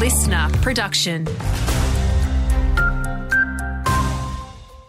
listener production.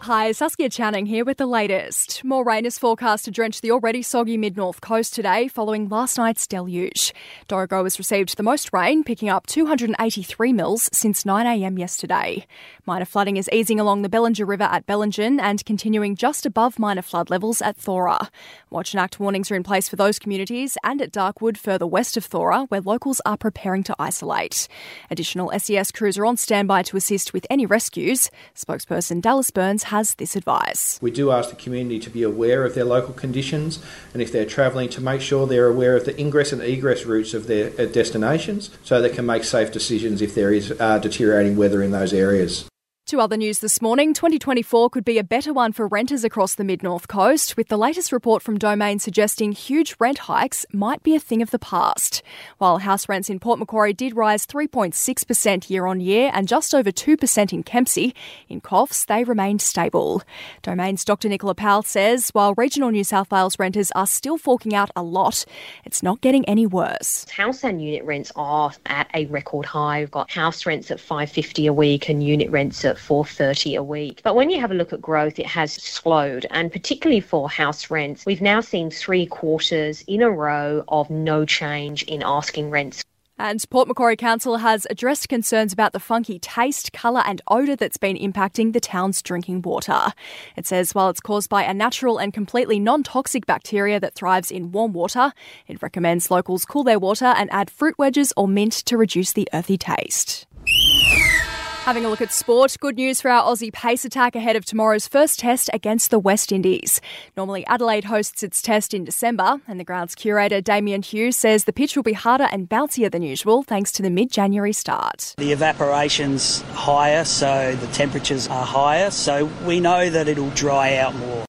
Hi, Saskia Channing here with the latest. More rain is forecast to drench the already soggy mid north coast today following last night's deluge. Dorrigo has received the most rain, picking up 283 mils since 9am yesterday. Minor flooding is easing along the Bellinger River at Bellingen and continuing just above minor flood levels at Thora. Watch and act warnings are in place for those communities and at Darkwood further west of Thora, where locals are preparing to isolate. Additional SES crews are on standby to assist with any rescues. Spokesperson Dallas Burns has this advice. We do ask the community to be aware of their local conditions and if they're travelling to make sure they're aware of the ingress and egress routes of their uh, destinations so they can make safe decisions if there is uh, deteriorating weather in those areas. To other news this morning, 2024 could be a better one for renters across the mid north coast, with the latest report from Domain suggesting huge rent hikes might be a thing of the past. While house rents in Port Macquarie did rise 3.6% year on year and just over 2% in Kempsey, in Coffs they remained stable. Domain's Dr. Nicola Powell says while regional New South Wales renters are still forking out a lot, it's not getting any worse. House and unit rents are at a record high. We've got house rents at 550 a week and unit rents at 430 a week. But when you have a look at growth, it has slowed, and particularly for house rents, we've now seen three quarters in a row of no change in asking rents. And Port Macquarie Council has addressed concerns about the funky taste, colour, and odour that's been impacting the town's drinking water. It says while it's caused by a natural and completely non toxic bacteria that thrives in warm water, it recommends locals cool their water and add fruit wedges or mint to reduce the earthy taste. Having a look at sport, good news for our Aussie pace attack ahead of tomorrow's first test against the West Indies. Normally, Adelaide hosts its test in December, and the grounds curator Damien Hughes says the pitch will be harder and bouncier than usual thanks to the mid January start. The evaporation's higher, so the temperatures are higher, so we know that it'll dry out more.